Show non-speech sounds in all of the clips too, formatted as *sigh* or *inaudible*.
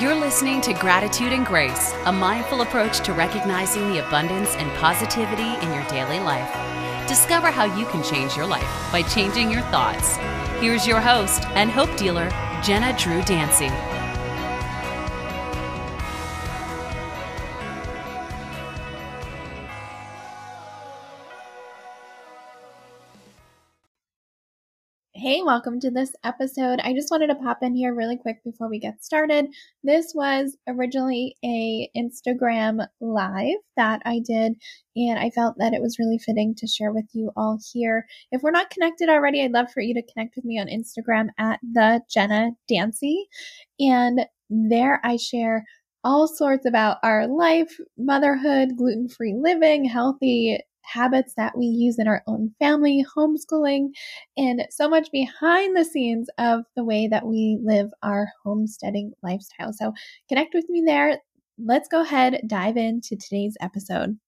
You're listening to Gratitude and Grace, a mindful approach to recognizing the abundance and positivity in your daily life. Discover how you can change your life by changing your thoughts. Here's your host and hope dealer, Jenna Drew Dancy. Hey, welcome to this episode. I just wanted to pop in here really quick before we get started. This was originally a Instagram live that I did and I felt that it was really fitting to share with you all here. If we're not connected already, I'd love for you to connect with me on Instagram at the Jenna Dancy. And there I share all sorts about our life, motherhood, gluten-free living, healthy habits that we use in our own family, homeschooling, and so much behind the scenes of the way that we live our homesteading lifestyle. So connect with me there. Let's go ahead, dive into today's episode.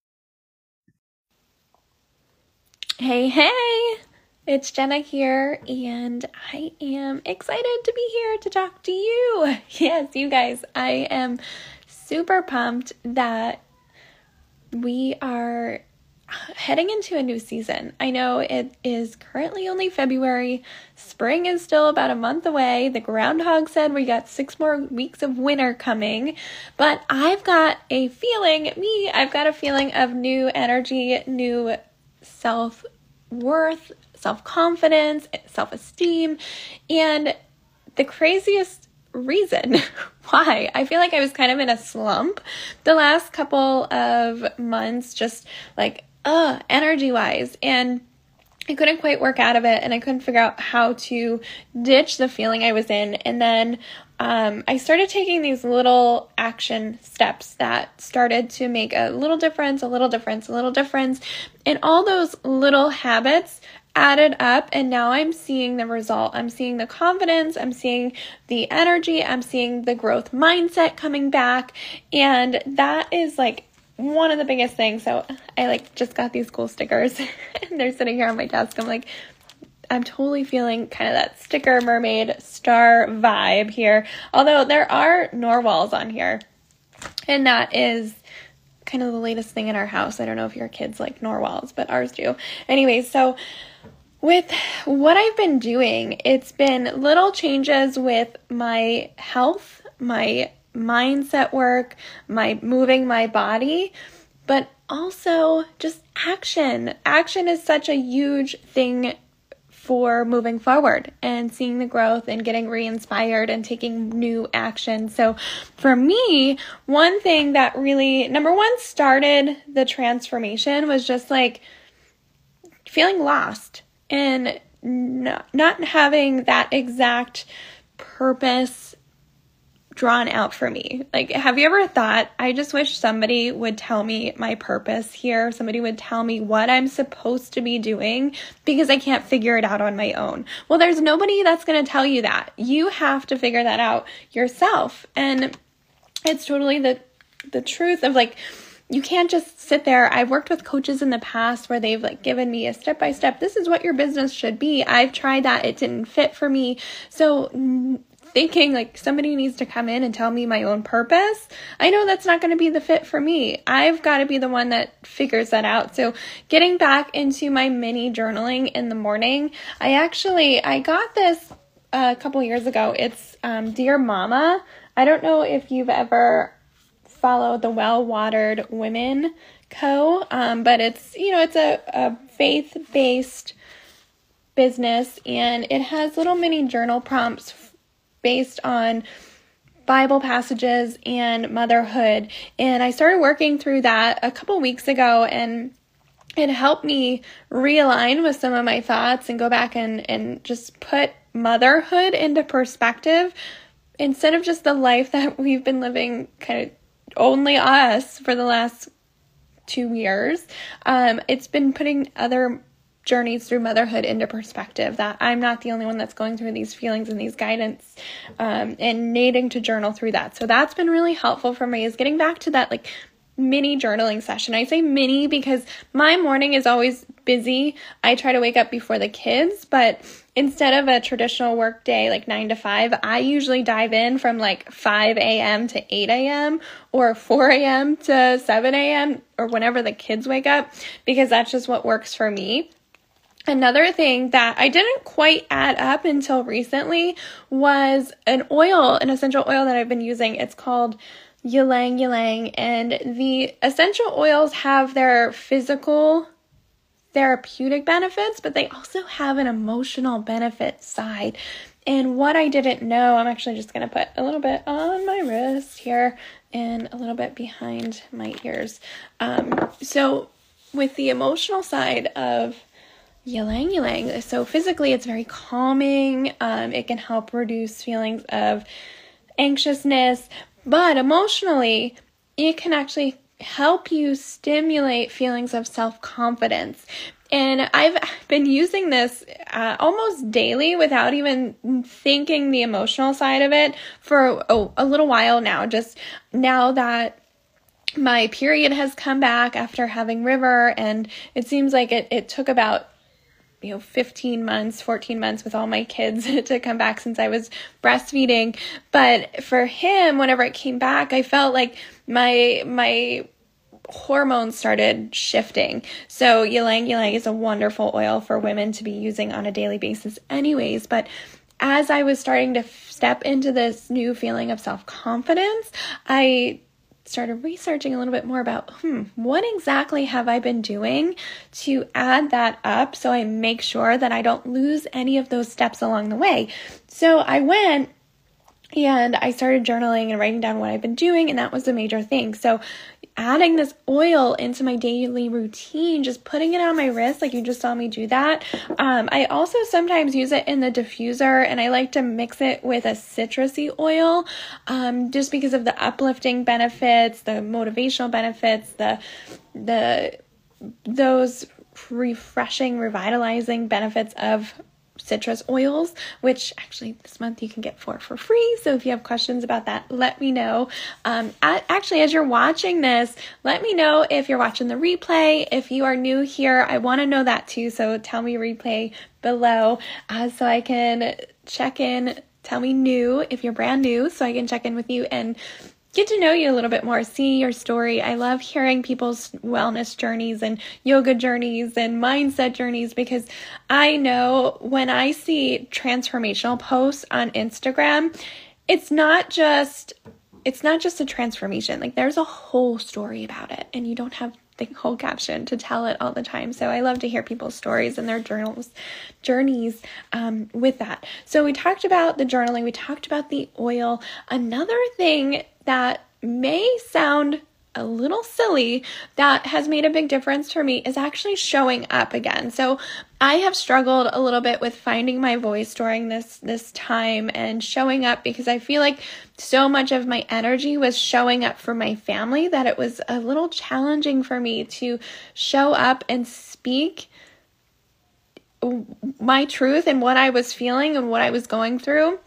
Hey, hey! It's Jenna here, and I am excited to be here to talk to you. *laughs* Yes, you guys, I am super pumped that we are heading into a new season. I know it is currently only February. Spring is still about a month away. The groundhog said we got six more weeks of winter coming. But I've got a feeling, me, I've got a feeling of new energy, new self worth, self confidence, self esteem. And the craziest reason *laughs* why. I feel like I was kind of in a slump the last couple of months, just like uh, energy wise. And I couldn't quite work out of it and I couldn't figure out how to ditch the feeling I was in. And then um, I started taking these little action steps that started to make a little difference, a little difference, a little difference. And all those little habits added up and now I'm seeing the result. I'm seeing the confidence, I'm seeing the energy, I'm seeing the growth mindset coming back. And that is like one of the biggest things. So I like just got these cool stickers *laughs* and they're sitting here on my desk. I'm like, I'm totally feeling kind of that sticker mermaid star vibe here. Although there are narwhals on here. And that is kind of the latest thing in our house. I don't know if your kids like narwhals, but ours do. Anyway, so with what I've been doing, it's been little changes with my health, my mindset work, my moving my body, but also just action. Action is such a huge thing for moving forward and seeing the growth and getting re inspired and taking new action. So, for me, one thing that really, number one, started the transformation was just like feeling lost and not, not having that exact purpose drawn out for me. Like, have you ever thought, I just wish somebody would tell me my purpose here? Somebody would tell me what I'm supposed to be doing because I can't figure it out on my own. Well, there's nobody that's going to tell you that. You have to figure that out yourself. And it's totally the the truth of like you can't just sit there. I've worked with coaches in the past where they've like given me a step by step. This is what your business should be. I've tried that. It didn't fit for me. So thinking like somebody needs to come in and tell me my own purpose, I know that's not going to be the fit for me. I've got to be the one that figures that out. So, getting back into my mini journaling in the morning, I actually I got this a couple years ago. It's um, Dear Mama. I don't know if you've ever followed the Well Watered Women Co. Um, but it's you know it's a, a faith based business and it has little mini journal prompts based on Bible passages and motherhood. And I started working through that a couple weeks ago and it helped me realign with some of my thoughts and go back and, and just put motherhood into perspective instead of just the life that *laughs* we've been living kind of only us for the last two years. Um, it's been putting other journeys through motherhood into perspective that I'm not the only one that's going through these feelings and these guidance um, and needing to journal through that. So that's been really helpful for me is getting back to that like mini journaling session. I say mini because my morning is always busy, I try to wake up before the kids, but instead of a traditional work day like 9 to 5, I usually dive in from like 5 a.m. to 8 a.m. or 4 a.m. to 7 a.m. or whenever the kids wake up because that's just what works for me. Another thing that I didn't quite add up until recently was an oil, an essential oil that I've been using. It's called Ylang Ylang, and the essential oils have their physical therapeutic benefits, but they also have an emotional benefit side. And what I didn't know, I'm actually just going to put a little bit on my wrist here and a little bit behind my ears. Um, so, with the emotional side of ylang ylang, so physically it's very calming, um, it can help reduce feelings of anxiousness, but emotionally, it can actually help you stimulate feelings of self confidence. And I've been using this uh, almost daily without even thinking the emotional side of it for a little while now. Just now that my period has come back after having River, and it seems like it, it took about you know 15 months 14 months with all my kids *laughs* to come back since i was breastfeeding but for him whenever it came back i felt like my my hormones started shifting. So, ylang ylang is a wonderful oil for women to be using on a daily basis, anyways. But as I was starting to step into this new feeling of self confidence, I started researching a little bit more about hmm, what exactly have I been doing to add that up so I make sure that I don't lose any of those steps along the way. So I went and I started journaling and writing down what I've been doing, and that was a major thing. So adding this oil into my daily routine, just putting it on my wrist, like you just saw me do that. Um, I also sometimes use it in the diffuser and I like to mix it with a citrusy oil um, just because of the uplifting benefits, the motivational benefits, the, the, those refreshing, revitalizing benefits of citrus oils, which actually this month you can get four for free. So if you have questions about that, let me know. Um, actually, as you're watching this, let me know if you're watching the replay. If you are new here, I want to know that too. So tell me replay below uh, so I can check in. Tell me new if you're brand new so I can check in with you and get to know you a little bit more, see your story. I love hearing people's wellness journeys and yoga journeys and mindset journeys because I know when I see transformational posts on Instagram, it's not just it's not just a transformation. Like there's a whole story about it and you don't have the whole caption to tell it all the time. So I love to hear people's stories and their journals, journeys um, with that. So we talked about the journaling, we talked about the oil. Another thing that may sound a little silly that has made a big difference for me is actually showing up again. So I have struggled a little bit with finding my voice during this this time and showing up because I feel like so much of my energy was showing up for my family that it was a little challenging for me to show up and speak my truth and what I was feeling and what I was going through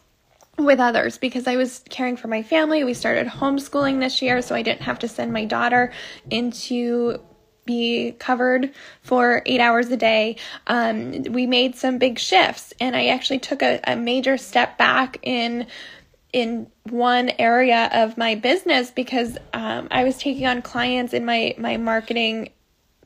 with others because I was caring for my family. We started homeschooling this year, so I didn't have to send my daughter into be covered for eight hours a day. Um, we made some big shifts, and I actually took a, a major step back in in one area of my business because um, I was taking on clients in my my marketing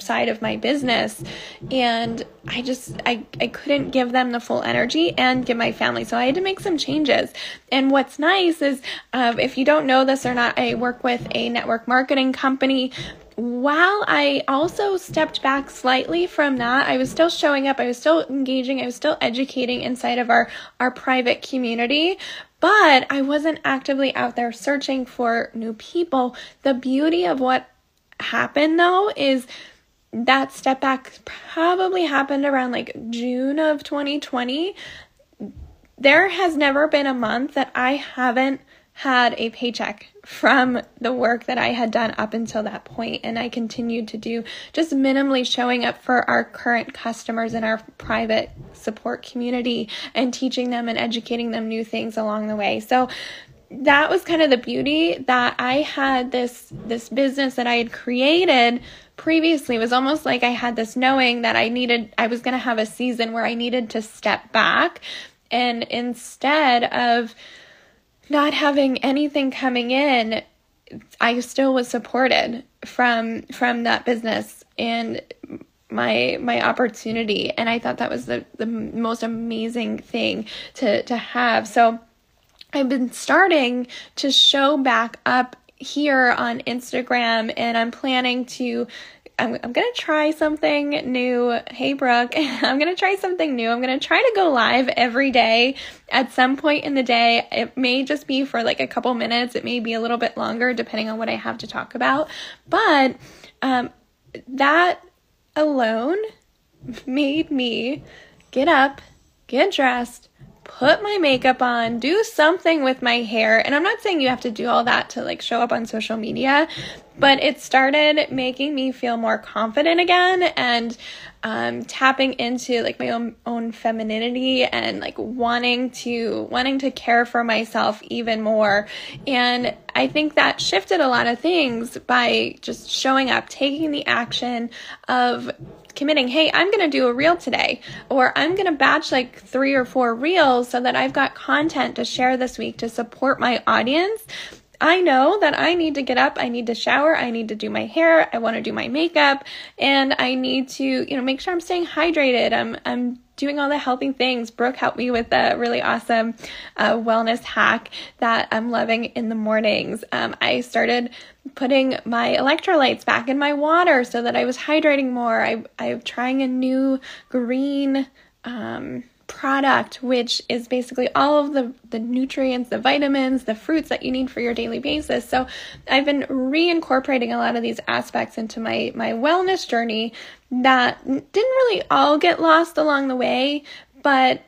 side of my business. And i just i i couldn't give them the full energy and give my family. So i had to make some changes. And what's nice is um, if you don't know this or not i work with a network marketing company. While I also stepped back slightly from that, I was still showing up, I was still engaging, I was still educating inside of our, our private community, but I wasn't actively out there searching for new people. The beauty of what happened though is that step back probably happened around like June of 2020. There has never been a month that I haven't had a paycheck from the work that I had done up until that point, and I continued to do just minimally showing up for our current customers in our private support community and teaching them and educating them new things along the way. So that was kind of the beauty that I had this this business that I had created previously it was almost like I had this knowing that I needed I was going to have a season where I needed to step back. And instead of not having anything coming in I still was supported from from that business and my my opportunity. And I thought that was the the most amazing thing to to have. So I've been starting to show back up here on Instagram and I'm planning to I'm, I'm gonna try something new. Hey, Brooke, *laughs* I'm gonna try something new. I'm gonna try to go live every day at some point in the day. It may just be for like a couple minutes, it may be a little bit longer depending on what I have to talk about. But um, that alone made me get up, get dressed, put my makeup on, do something with my hair. And I'm not saying you have to do all that to like show up on social media, but it started making me feel more confident again and um, tapping into like my own own femininity and like wanting to wanting to care for myself even more and i think that shifted a lot of things by just showing up taking the action of committing, hey, I'm going to do a reel today, or I'm going to batch like three or four reels so that I've got content to share this week to support my audience. I know that I need to get up, I need to shower, I need to do my hair, I want to do my makeup, and I need to, you know, make sure I'm staying hydrated. I'm I'm doing all the healthy things. Brooke helped me with a really awesome uh, wellness hack that I'm loving in the mornings. Um, I started putting my electrolytes back in my water so that I was hydrating more. I, I'm trying a new green. Um, product, which is basically all of the, the nutrients, the vitamins, the fruits that you need for your daily basis. So I've been reincorporating a lot of these aspects into my, my wellness journey that didn't really all get lost along the way, but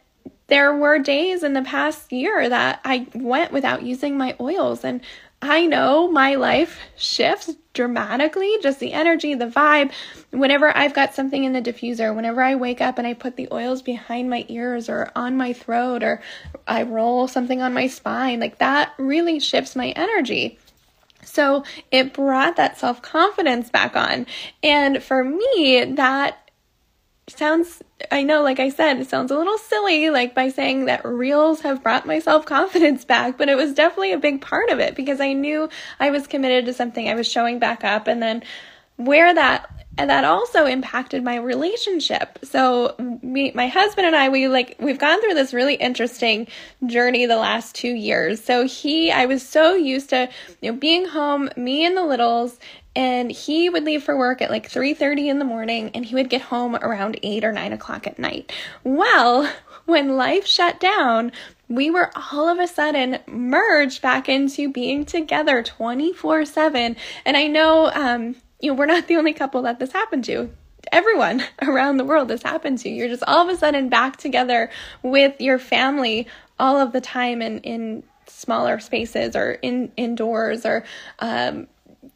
there were days in the past year that I went without using my oils and I know my life shifts dramatically, just the energy, the vibe. Whenever I've got something in the diffuser, whenever I wake up and I put the oils behind my ears or on my throat or I roll something on my spine, like that really shifts my energy. So it brought that self confidence back on. And for me, that sounds I know like I said it sounds a little silly like by saying that reels have brought my self-confidence *laughs* back but it was definitely a big part of it because I knew I was committed to something I was showing back up and then where that and that also impacted my relationship. So me, my husband and I, we like, we've gone through this really interesting journey the last two years. So he, I was so used to, you know, being home, me and the littles, and he would leave for work at like 3.30 in the morning and he would get home around 8 or 9 o'clock at night. Well *laughs* when life shut down we were all of a sudden merged back into being together 24 7 and i know um, you know we're not the only couple that this happened to. Everyone *laughs* around the world this happened to. You're just all of a sudden back together with your family all of the time and in, in smaller spaces or in indoors or um,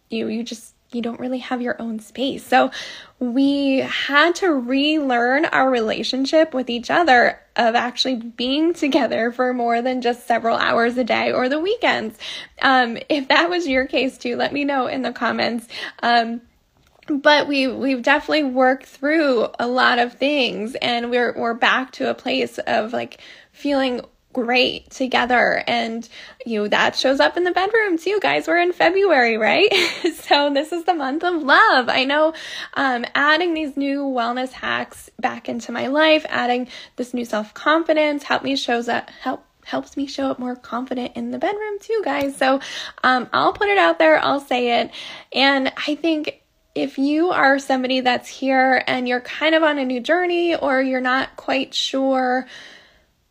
you you just you don't really have your own space. So we had to relearn our relationship with each other of actually being together for more than just several hours a day or the weekends. Um, if that was your case too, let me know in the comments. Um, but we we've definitely worked through a lot of things and we're we're back to a place of like feeling great together. And you know that shows up in the bedroom too guys. We're in february right? *laughs* So this is the month of love. I know um, adding these new wellness hacks back into my life adding this new self-confidence help me shows up help helps me show up more confident in the bedroom too guys. So um, i'll put it out there. I'll say it. And i think if you are somebody that's here and you're kind of on a new journey or you're not quite sure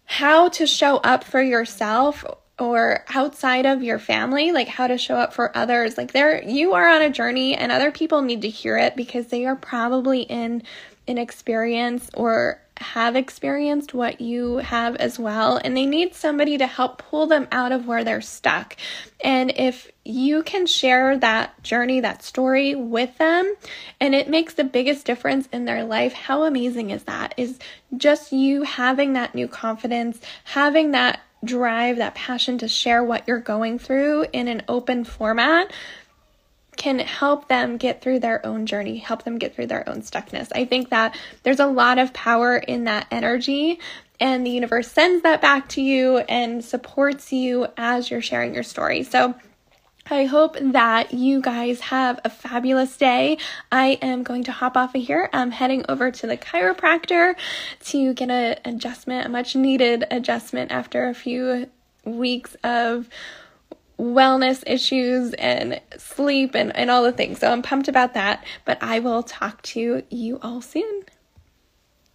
how to show up for yourself or outside of your family, like how to show up for others. Like there you are on a journey and other people need to hear it because they are probably in an experience or have experienced what you have as well, and they need somebody to help pull them out of where they're stuck. And if you can share that journey, that story with them, and it makes the biggest difference in their life, how amazing is that? Is just you having that new confidence, having that drive, that passion to share what you're going through in an open format can help them get through their own journey, help them get through their own stuckness. I think that there's a lot of power in that energy and the universe sends that back to you and supports you as you're sharing your story. So I hope that you guys have a fabulous day. I am going to hop off of here. I'm heading over to the chiropractor to get an adjustment, a much needed adjustment after a few weeks of wellness issues and sleep and, and all the things. So I'm pumped about that. But I will talk to you all soon.